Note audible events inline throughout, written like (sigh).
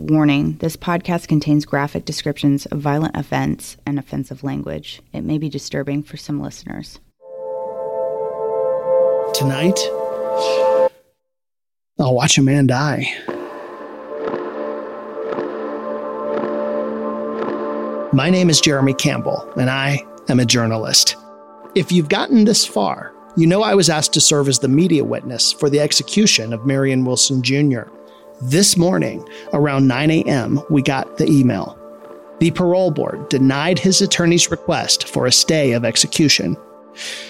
Warning this podcast contains graphic descriptions of violent events and offensive language. It may be disturbing for some listeners. Tonight, I'll watch a man die. My name is Jeremy Campbell, and I am a journalist. If you've gotten this far, you know I was asked to serve as the media witness for the execution of Marion Wilson Jr. This morning, around 9 a.m., we got the email. The parole board denied his attorney's request for a stay of execution.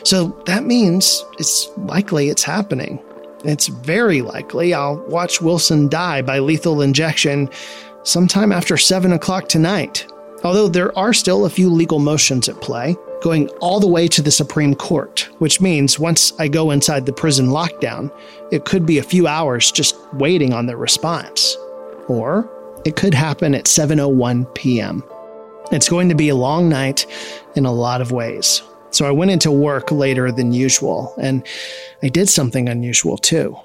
So that means it's likely it's happening. It's very likely I'll watch Wilson die by lethal injection sometime after 7 o'clock tonight. Although there are still a few legal motions at play, going all the way to the Supreme Court, which means once I go inside the prison lockdown, it could be a few hours just waiting on their response. Or it could happen at 7:01 p.m. It's going to be a long night in a lot of ways. So I went into work later than usual, and I did something unusual too.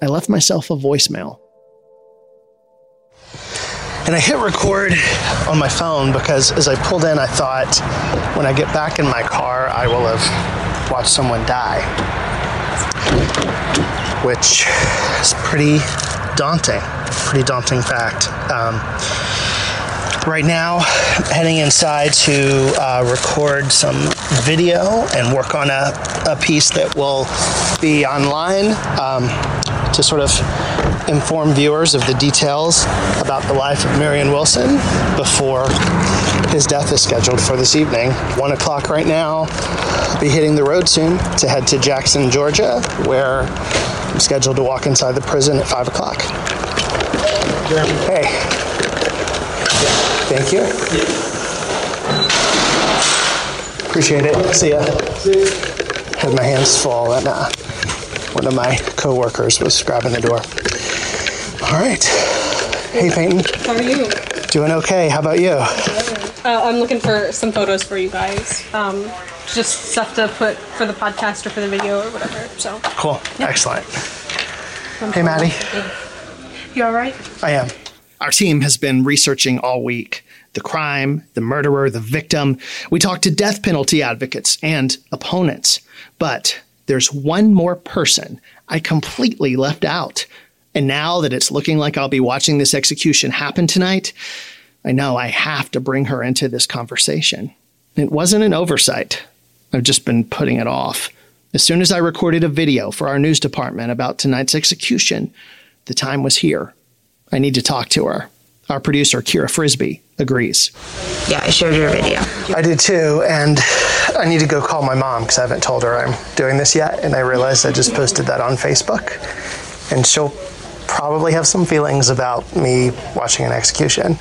I left myself a voicemail. And I hit record on my phone because as I pulled in, I thought when I get back in my car, I will have watched someone die, which is pretty daunting, pretty daunting fact. Um, right now, heading inside to uh, record some video and work on a, a piece that will be online um, to sort of inform viewers of the details about the life of Marion Wilson before his death is scheduled for this evening. One o'clock right now. I'll be hitting the road soon to head to Jackson, Georgia, where I'm scheduled to walk inside the prison at five o'clock. Hey. Thank you. Appreciate it. See ya. Had my hands full, and uh, one of my coworkers was grabbing the door. All right. Hey, Peyton. How are you? Doing okay. How about you? Uh, I'm looking for some photos for you guys. Um, just stuff to put for the podcast or for the video or whatever. So. Cool. Excellent. Hey, Maddie. You all right? I am. Our team has been researching all week the crime, the murderer, the victim. We talked to death penalty advocates and opponents. But there's one more person I completely left out. And now that it's looking like I'll be watching this execution happen tonight, I know I have to bring her into this conversation. It wasn't an oversight. I've just been putting it off. As soon as I recorded a video for our news department about tonight's execution, the time was here. I need to talk to her. Our producer, Kira Frisbee, agrees. Yeah, I showed your video. I did too, and I need to go call my mom because I haven't told her I'm doing this yet. And I realized I just posted that on Facebook, and she'll probably have some feelings about me watching an execution.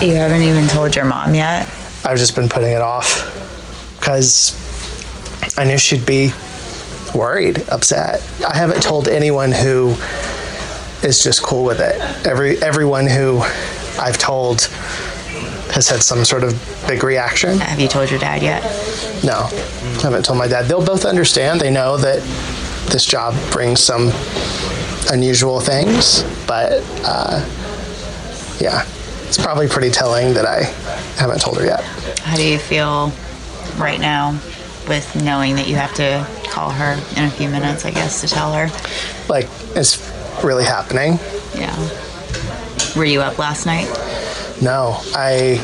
You haven't even told your mom yet? I've just been putting it off because I knew she'd be worried, upset. I haven't told anyone who is just cool with it. Every everyone who I've told has had some sort of big reaction. Have you told your dad yet? No, I haven't told my dad. They'll both understand. They know that this job brings some unusual things, but uh, yeah, it's probably pretty telling that I haven't told her yet. How do you feel right now with knowing that you have to call her in a few minutes, I guess, to tell her? Like, it's really happening. Yeah. Were you up last night? No, I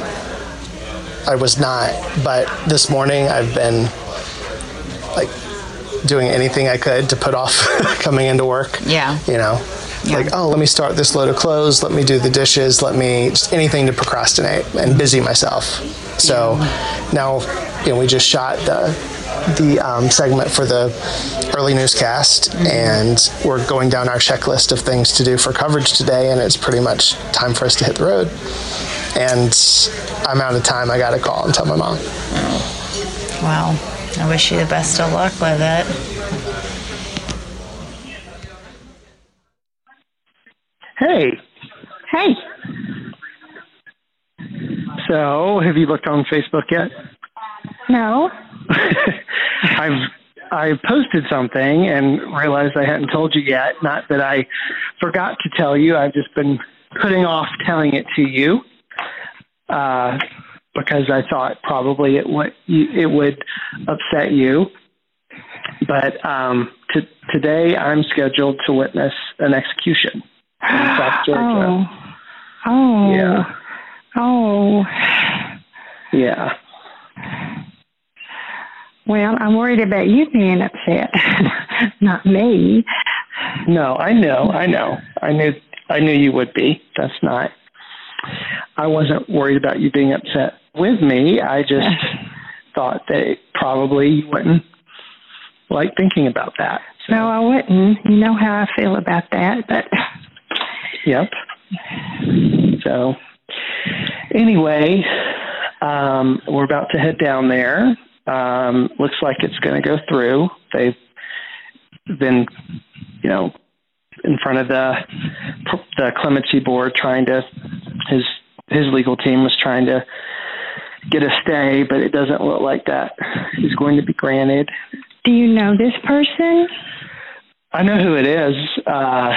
I was not. But this morning I've been like doing anything I could to put off (laughs) coming into work. Yeah. You know, Yeah. like oh, let me start this load of clothes. Let me do the dishes. Let me just anything to procrastinate and busy myself. So now, you know, we just shot the the um, segment for the early newscast, and we're going down our checklist of things to do for coverage today, and it's pretty much time for us to hit the road. And I'm out of time. I got to call and tell my mom. Well, I wish you the best of luck with it. Hey, Hey, so have you looked on Facebook yet? no. (laughs) I've I posted something and realized I hadn't told you yet. Not that I forgot to tell you. I've just been putting off telling it to you uh, because I thought probably it would it would upset you. But um, t- today I'm scheduled to witness an execution in South (gasps) Georgia. Oh. Oh. Yeah. Oh. Yeah. Well, I'm worried about you being upset, (laughs) not me. No, I know, I know. I knew I knew you would be. That's not I wasn't worried about you being upset with me. I just (laughs) thought that probably you wouldn't like thinking about that. So, No, I wouldn't. You know how I feel about that, but (laughs) Yep. So anyway, um, we're about to head down there. Um, looks like it's going to go through. They've been, you know, in front of the the clemency board trying to his his legal team was trying to get a stay, but it doesn't look like that is going to be granted. do you know this person? I know who it is. Uh,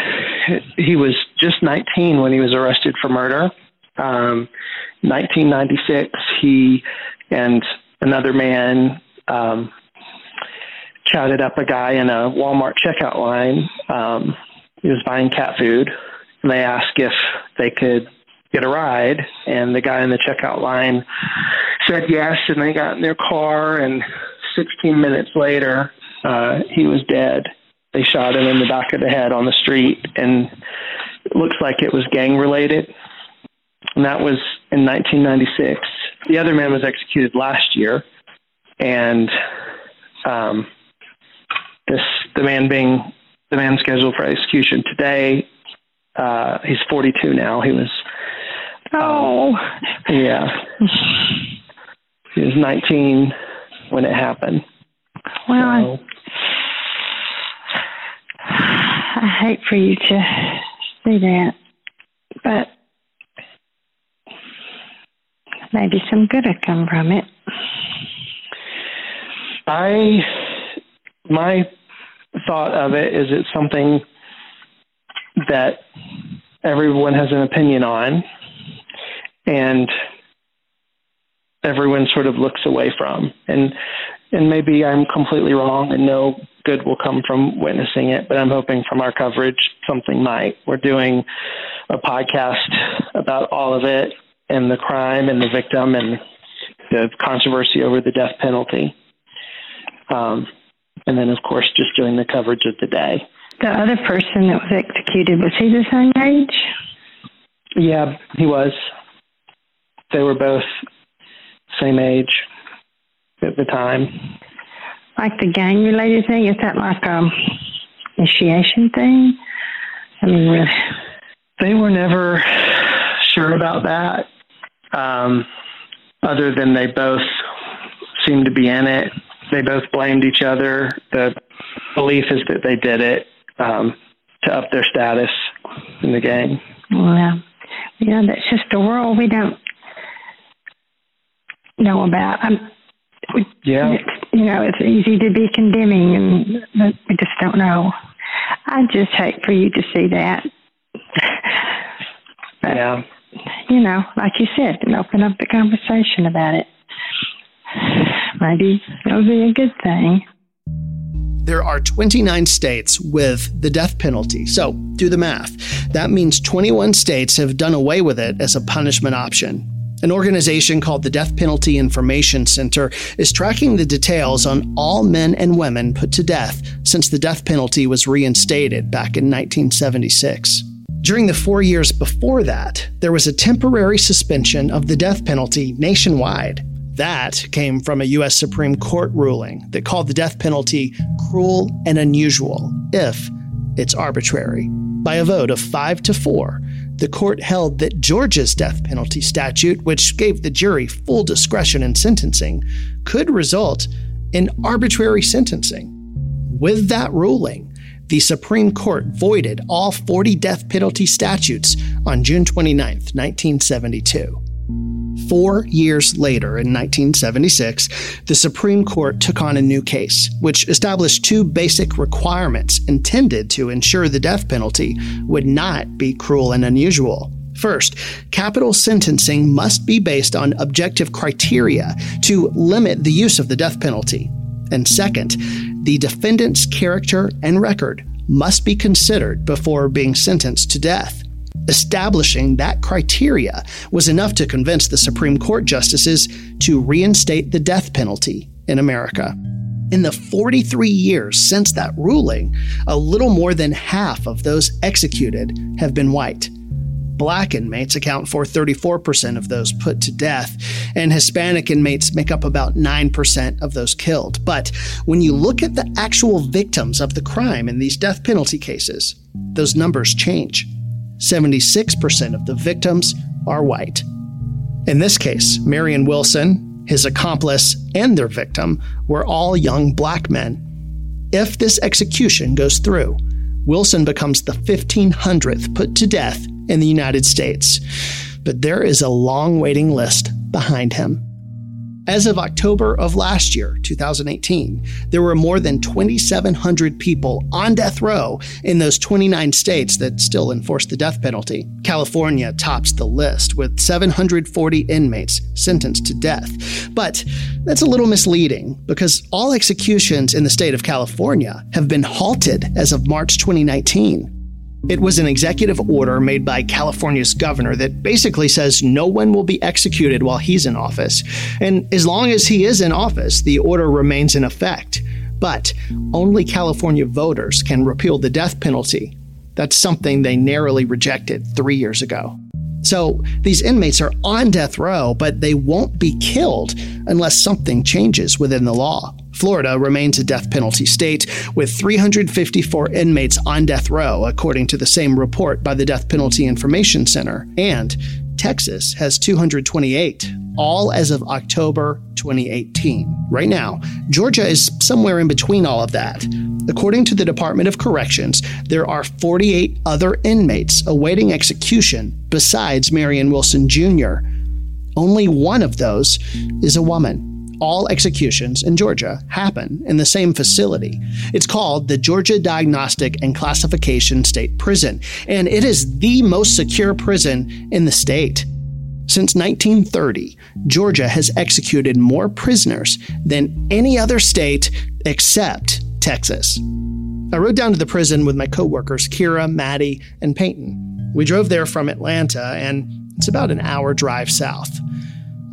he was just 19 when he was arrested for murder. Um, 1996, he and another man um, chatted up a guy in a Walmart checkout line. Um, he was buying cat food, and they asked if they could get a ride. And the guy in the checkout line said yes, and they got in their car. And 16 minutes later, uh, he was dead. They shot him in the back of the head on the street, and it looks like it was gang related. And that was in 1996. The other man was executed last year, and um, this the man being the man scheduled for execution today. Uh, he's 42 now. He was Yeah. He was 19 when it happened. well, I, I hate for you to see that, but maybe some good will come from it. I my thought of it is it's something that everyone has an opinion on and everyone sort of looks away from and and maybe I'm completely wrong and no good will come from witnessing it but I'm hoping from our coverage something might we're doing a podcast about all of it and the crime and the victim and the controversy over the death penalty um, and then, of course, just doing the coverage of the day. The other person that was executed was he the same age? Yeah, he was. They were both same age at the time. Like the gang related thing? Is that like a initiation thing? I mean, really? They were never sure about that, um, other than they both seemed to be in it. They both blamed each other. The belief is that they did it um, to up their status in the gang. Well, know, that's just the world we don't know about. Um, I'm, we, Yeah. it's, you know, it's easy to be condemning, and but we just don't know. I just hate for you to see that. (laughs) But, Yeah. You know, like you said, and open up the conversation about it. Maybe it'll be a good thing. There are 29 states with the death penalty. So do the math. That means 21 states have done away with it as a punishment option. An organization called the Death Penalty Information Center is tracking the details on all men and women put to death since the death penalty was reinstated back in 1976. During the four years before that, there was a temporary suspension of the death penalty nationwide. That came from a U.S. Supreme Court ruling that called the death penalty cruel and unusual if it's arbitrary. By a vote of five to four, the court held that Georgia's death penalty statute, which gave the jury full discretion in sentencing, could result in arbitrary sentencing. With that ruling, the Supreme Court voided all 40 death penalty statutes on June 29, 1972. Four years later, in 1976, the Supreme Court took on a new case, which established two basic requirements intended to ensure the death penalty would not be cruel and unusual. First, capital sentencing must be based on objective criteria to limit the use of the death penalty. And second, the defendant's character and record must be considered before being sentenced to death. Establishing that criteria was enough to convince the Supreme Court justices to reinstate the death penalty in America. In the 43 years since that ruling, a little more than half of those executed have been white. Black inmates account for 34% of those put to death, and Hispanic inmates make up about 9% of those killed. But when you look at the actual victims of the crime in these death penalty cases, those numbers change. 76% of the victims are white. In this case, Marion Wilson, his accomplice, and their victim were all young black men. If this execution goes through, Wilson becomes the 1500th put to death in the United States. But there is a long waiting list behind him. As of October of last year, 2018, there were more than 2,700 people on death row in those 29 states that still enforce the death penalty. California tops the list with 740 inmates sentenced to death. But that's a little misleading because all executions in the state of California have been halted as of March 2019. It was an executive order made by California's governor that basically says no one will be executed while he's in office. And as long as he is in office, the order remains in effect. But only California voters can repeal the death penalty. That's something they narrowly rejected three years ago. So these inmates are on death row, but they won't be killed unless something changes within the law. Florida remains a death penalty state with 354 inmates on death row, according to the same report by the Death Penalty Information Center. And Texas has 228, all as of October 2018. Right now, Georgia is somewhere in between all of that. According to the Department of Corrections, there are 48 other inmates awaiting execution besides Marion Wilson Jr. Only one of those is a woman all executions in Georgia happen in the same facility. It's called the Georgia Diagnostic and Classification State Prison, and it is the most secure prison in the state. Since 1930, Georgia has executed more prisoners than any other state except Texas. I rode down to the prison with my coworkers, Kira, Maddie, and Peyton. We drove there from Atlanta, and it's about an hour drive south.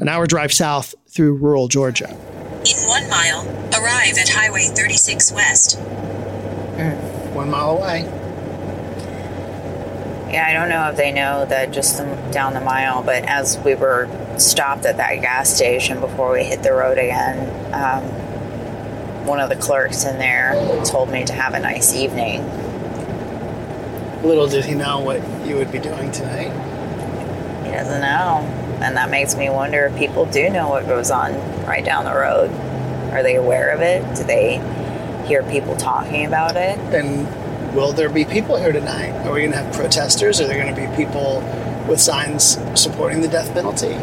An hour drive south through rural Georgia. In one mile, arrive at Highway 36 West. Mm. One mile away. Yeah, I don't know if they know that just down the mile, but as we were stopped at that gas station before we hit the road again, um, one of the clerks in there told me to have a nice evening. Little did he know what you would be doing tonight. He doesn't know. And that makes me wonder if people do know what goes on right down the road. Are they aware of it? Do they hear people talking about it? And will there be people here tonight? Are we going to have protesters? Are there going to be people with signs supporting the death penalty?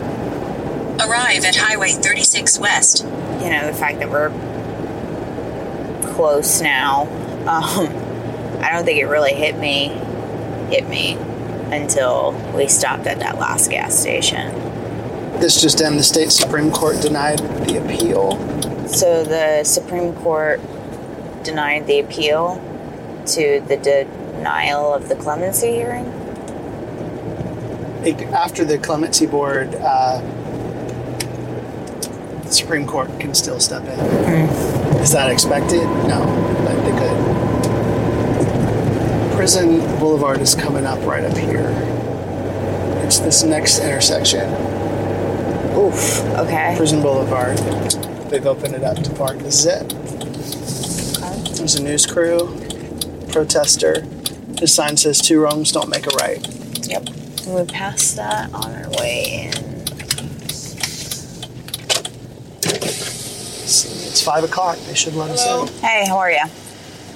Arrive at Highway 36 West. You know, the fact that we're close now, um, I don't think it really hit me, hit me until we stopped at that last gas station. This just in the state Supreme Court denied the appeal. So the Supreme Court denied the appeal to the denial of the clemency hearing? After the clemency board, uh, the Supreme Court can still step in. Mm. Is that expected? No, but they could. Prison Boulevard is coming up right up here. It's this next intersection. Oof, okay. Prison Boulevard. They've opened it up to park. This is it. Okay. There's a news crew, protester. The sign says two wrongs don't make a right. Yep. we passed that on our way in. It's five o'clock. They should let Hello. us in. Hey, how are you?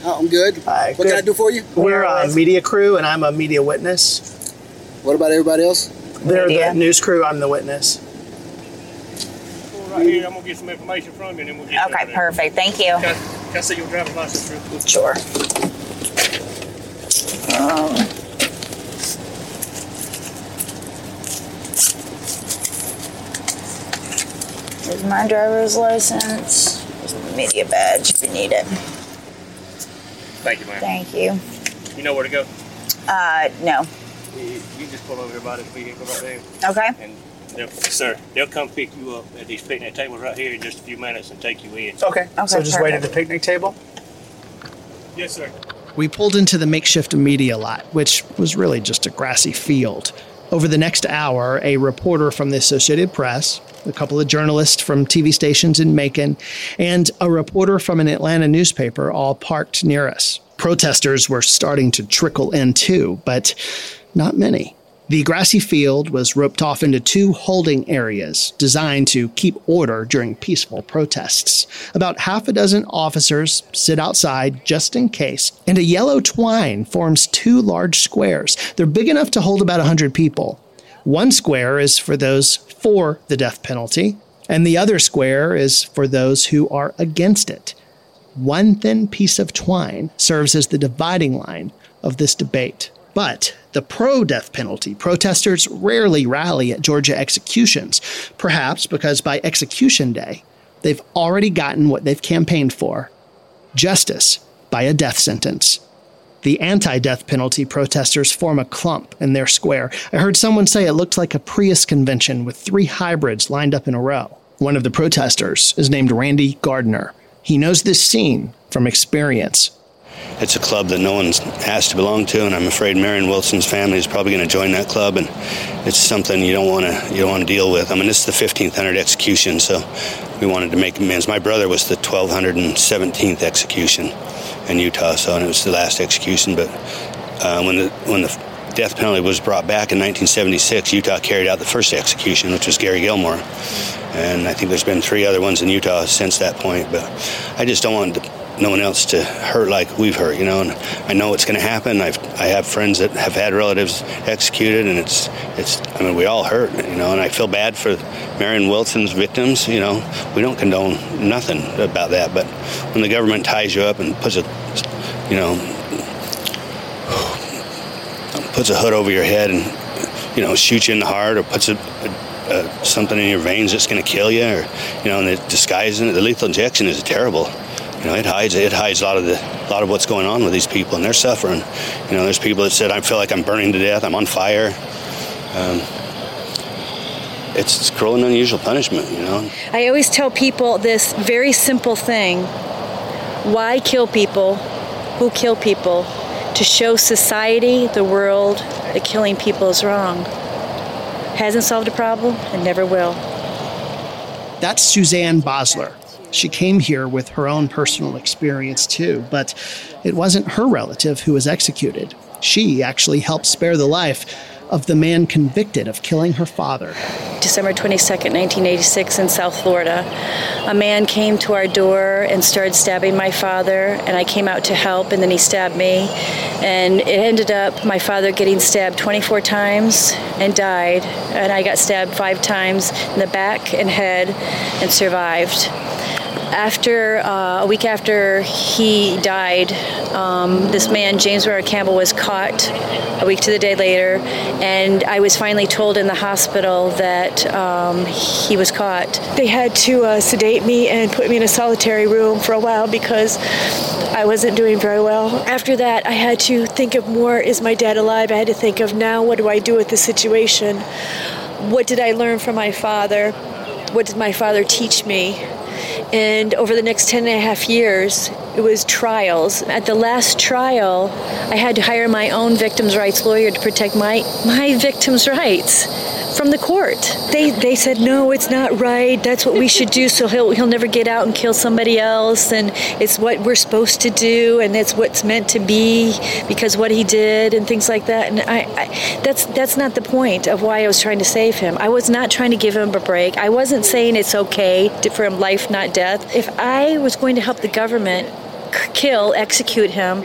Oh, I'm good. Hi. What good. can I do for you? We're a media crew, and I'm a media witness. What about everybody else? They're media. the news crew. I'm the witness right here. I'm gonna get some information from you, and then we'll get. Okay, perfect. Thank you. Can I, can see your driver's license real quick? Sure. Um, here's my driver's license. Here's the media badge if you need it. Thank you, ma'am. Thank you. You know where to go? Uh, no. You, you just pull over here by this vehicle right there. Okay. And they'll, sir, they'll come pick you up at these picnic tables right here in just a few minutes and take you in. Okay. so just wait at the picnic table? Yes, sir. We pulled into the makeshift media lot, which was really just a grassy field. Over the next hour, a reporter from the Associated Press, a couple of journalists from TV stations in Macon, and a reporter from an Atlanta newspaper all parked near us. Protesters were starting to trickle in too, but not many. The grassy field was roped off into two holding areas designed to keep order during peaceful protests. About half a dozen officers sit outside just in case, and a yellow twine forms two large squares. They're big enough to hold about 100 people. One square is for those for the death penalty, and the other square is for those who are against it. One thin piece of twine serves as the dividing line of this debate. But the pro death penalty protesters rarely rally at Georgia executions, perhaps because by execution day, they've already gotten what they've campaigned for justice by a death sentence. The anti death penalty protesters form a clump in their square. I heard someone say it looked like a Prius convention with three hybrids lined up in a row. One of the protesters is named Randy Gardner. He knows this scene from experience. It's a club that no one's asked to belong to, and I'm afraid Marion Wilson's family is probably going to join that club, and it's something you don't want to you don't want to deal with. I mean, this is the 1500 execution, so we wanted to make amends. My brother was the 1217th execution in Utah, so and it was the last execution. But uh, when the when the death penalty was brought back in 1976, Utah carried out the first execution, which was Gary Gilmore, and I think there's been three other ones in Utah since that point. But I just don't want to no one else to hurt like we've hurt, you know. And I know it's going to happen. I've I have friends that have had relatives executed, and it's it's. I mean, we all hurt, you know. And I feel bad for Marion Wilson's victims. You know, we don't condone nothing about that. But when the government ties you up and puts a, you know, puts a hood over your head and you know shoots you in the heart or puts a, a uh, something in your veins that's going to kill you, or you know, and it disguises it. The lethal injection is terrible you know, it hides it hides a lot of the a lot of what's going on with these people, and they're suffering. You know, there's people that said, "I feel like I'm burning to death. I'm on fire." Um, it's, it's cruel and unusual punishment. You know. I always tell people this very simple thing: Why kill people? Who kill people? To show society, the world, that killing people is wrong. Hasn't solved a problem and never will. That's SueZann Bosler. She came here with her own personal experience too, but it wasn't her relative who was executed. She actually helped spare the life of the man convicted of killing her father. December 22nd, 1986, in South Florida. A man came to our door and started stabbing my father, and I came out to help, and then he stabbed me. And it ended up my father getting stabbed 24 times and died, and I got stabbed five times in the back and head and survived after uh, a week after he died, um, this man James Weir Campbell was caught a week to the day later, and I was finally told in the hospital that um, he was caught. They had to uh, sedate me and put me in a solitary room for a while because I wasn't doing very well. After that, I had to think of more: is my dad alive? I had to think of now, what do I do with the situation? What did I learn from my father? What did my father teach me? And over the next 10 and a half years, it was trials. At the last trial, I had to hire my own victims' rights lawyer to protect my, my victims' rights from the court. They, they said, no, it's not right. That's what we should do so he'll, he'll never get out and kill somebody else. And it's what we're supposed to do. And it's what's meant to be because what he did and things like that. And I, I, that's, that's not the point of why I was trying to save him. I was not trying to give him a break. I wasn't saying it's okay for him life, not death. If I was going to help the government kill, execute him,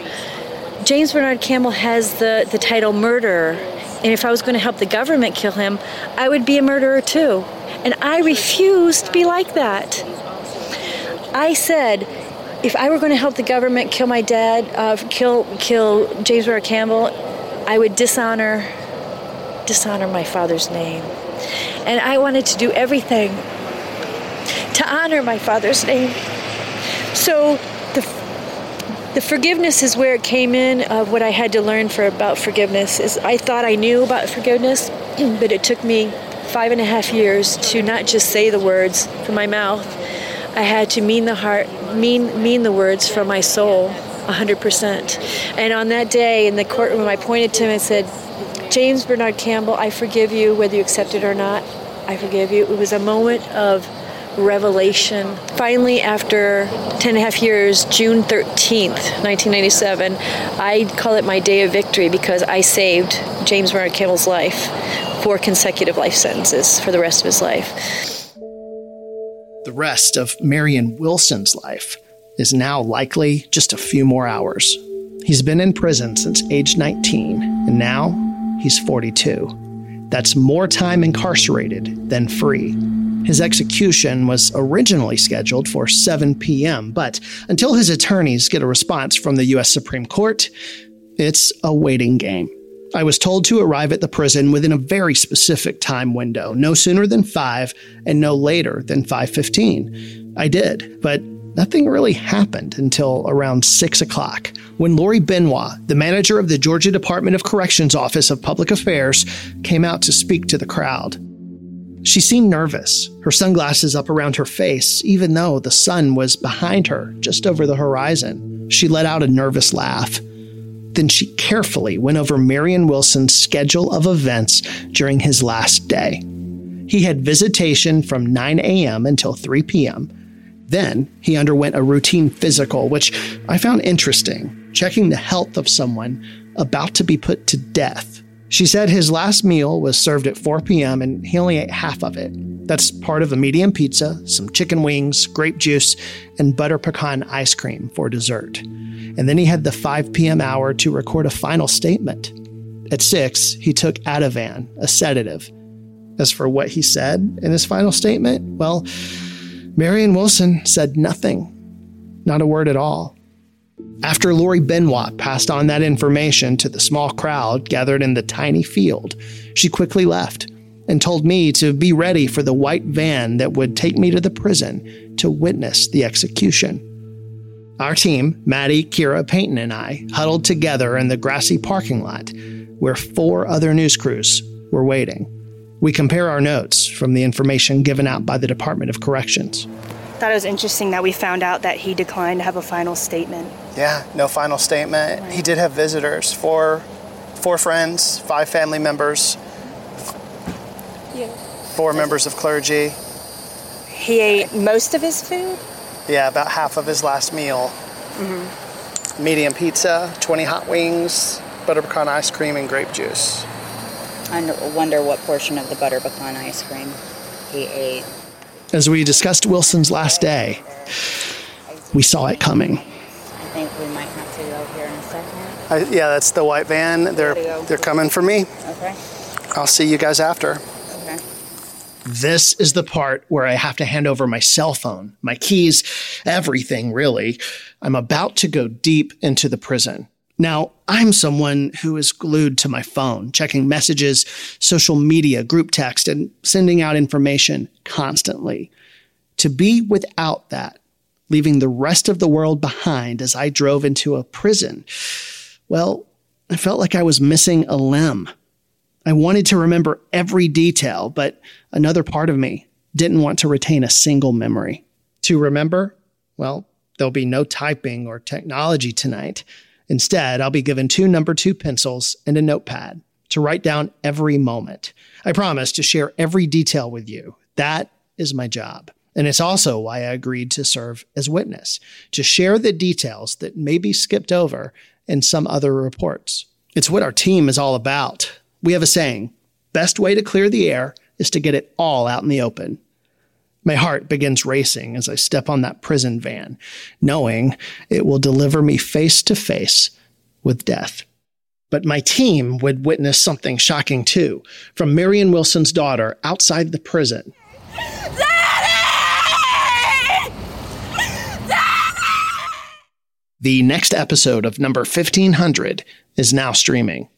James Bernard Campbell has the, the title murderer and if I was going to help the government kill him, I would be a murderer too. And I refused to be like that. I said, if I were going to help the government kill my dad, uh, kill kill James Weir Campbell, I would dishonor dishonor my father's name. And I wanted to do everything to honor my father's name. So the forgiveness is where it came in of what I had to learn for about forgiveness is I thought I knew about forgiveness, (clears throat) but it took me five and a half years to not just say the words from my mouth. I had to mean the heart, mean mean the words from my soul, 100%. And on that day in the courtroom, I pointed to him and said, "James Bernard Campbell, I forgive you, whether you accept it or not. I forgive you." It was a moment of revelation. Finally, after 10 and a half years, June 13th, 1997, I call it my day of victory because I saved James Bernard Campbell's life four consecutive life sentences for the rest of his life. The rest of Marion Wilson's life is now likely just a few more hours. He's been in prison since age 19, and now he's 42. That's more time incarcerated than free. His execution was originally scheduled for 7 p.m., but until his attorneys get a response from the U.S. Supreme Court, it's a waiting game. I was told to arrive at the prison within a very specific time window, no sooner than 5 and no later than 5:15. I did, but nothing really happened until around 6 o'clock when Lori Benoit, the manager of the Georgia Department of Corrections Office of Public Affairs, came out to speak to the crowd. She seemed nervous, her sunglasses up around her face, even though the sun was behind her, just over the horizon. She let out a nervous laugh. Then she carefully went over Marion Wilson's schedule of events during his last day. He had visitation from 9 a.m. until 3 p.m. Then he underwent a routine physical, which I found interesting, checking the health of someone about to be put to death. She said his last meal was served at 4 p.m. and he only ate half of it. That's part of a medium pizza, some chicken wings, grape juice, and butter pecan ice cream for dessert. And then he had the 5 p.m. hour to record a final statement. At 6, he took Ativan, a sedative. As for what he said in his final statement, well, Marion Wilson said nothing, not a word at all. After Lori Benoit passed on that information to the small crowd gathered in the tiny field, she quickly left and told me to be ready for the white van that would take me to the prison to witness the execution. Our team, Maddie, Kira, Payton, and I, huddled together in the grassy parking lot where four other news crews were waiting. We compare our notes from the information given out by the Department of Corrections thought it was interesting that we found out that he declined to have a final statement. Yeah, no final statement. Right. He did have visitors, four, four friends, five family members, yeah. four members of clergy. He ate most of his food. Yeah, about half of his last meal. Mm-hmm. Medium pizza, 20 hot wings, butter pecan ice cream, and grape juice. I wonder what portion of the butter pecan ice cream he ate. As we discussed Wilson's last day, we saw it coming. I think we might have to go here in a second. I, yeah, that's the white van. They're they're coming for me. Okay. I'll see you guys after. Okay. This is the part where I have to hand over my cell phone, my keys, everything really. I'm about to go deep into the prison. Now, I'm someone who is glued to my phone, checking messages, social media, group text, and sending out information constantly. To be without that, leaving the rest of the world behind as I drove into a prison, well, I felt like I was missing a limb. I wanted to remember every detail, but another part of me didn't want to retain a single memory. To remember, well, there'll be no typing or technology tonight. Instead, I'll be given two number two pencils and a notepad to write down every moment. I promise to share every detail with you. That is my job. And it's also why I agreed to serve as witness, to share the details that may be skipped over in some other reports. It's what our team is all about. We have a saying best way to clear the air is to get it all out in the open. My heart begins racing as I step on that prison van, knowing it will deliver me face to face with death. But my team would witness something shocking too from Marion Wilson's daughter outside the prison. Daddy! Daddy! The next episode of number 1500 is now streaming.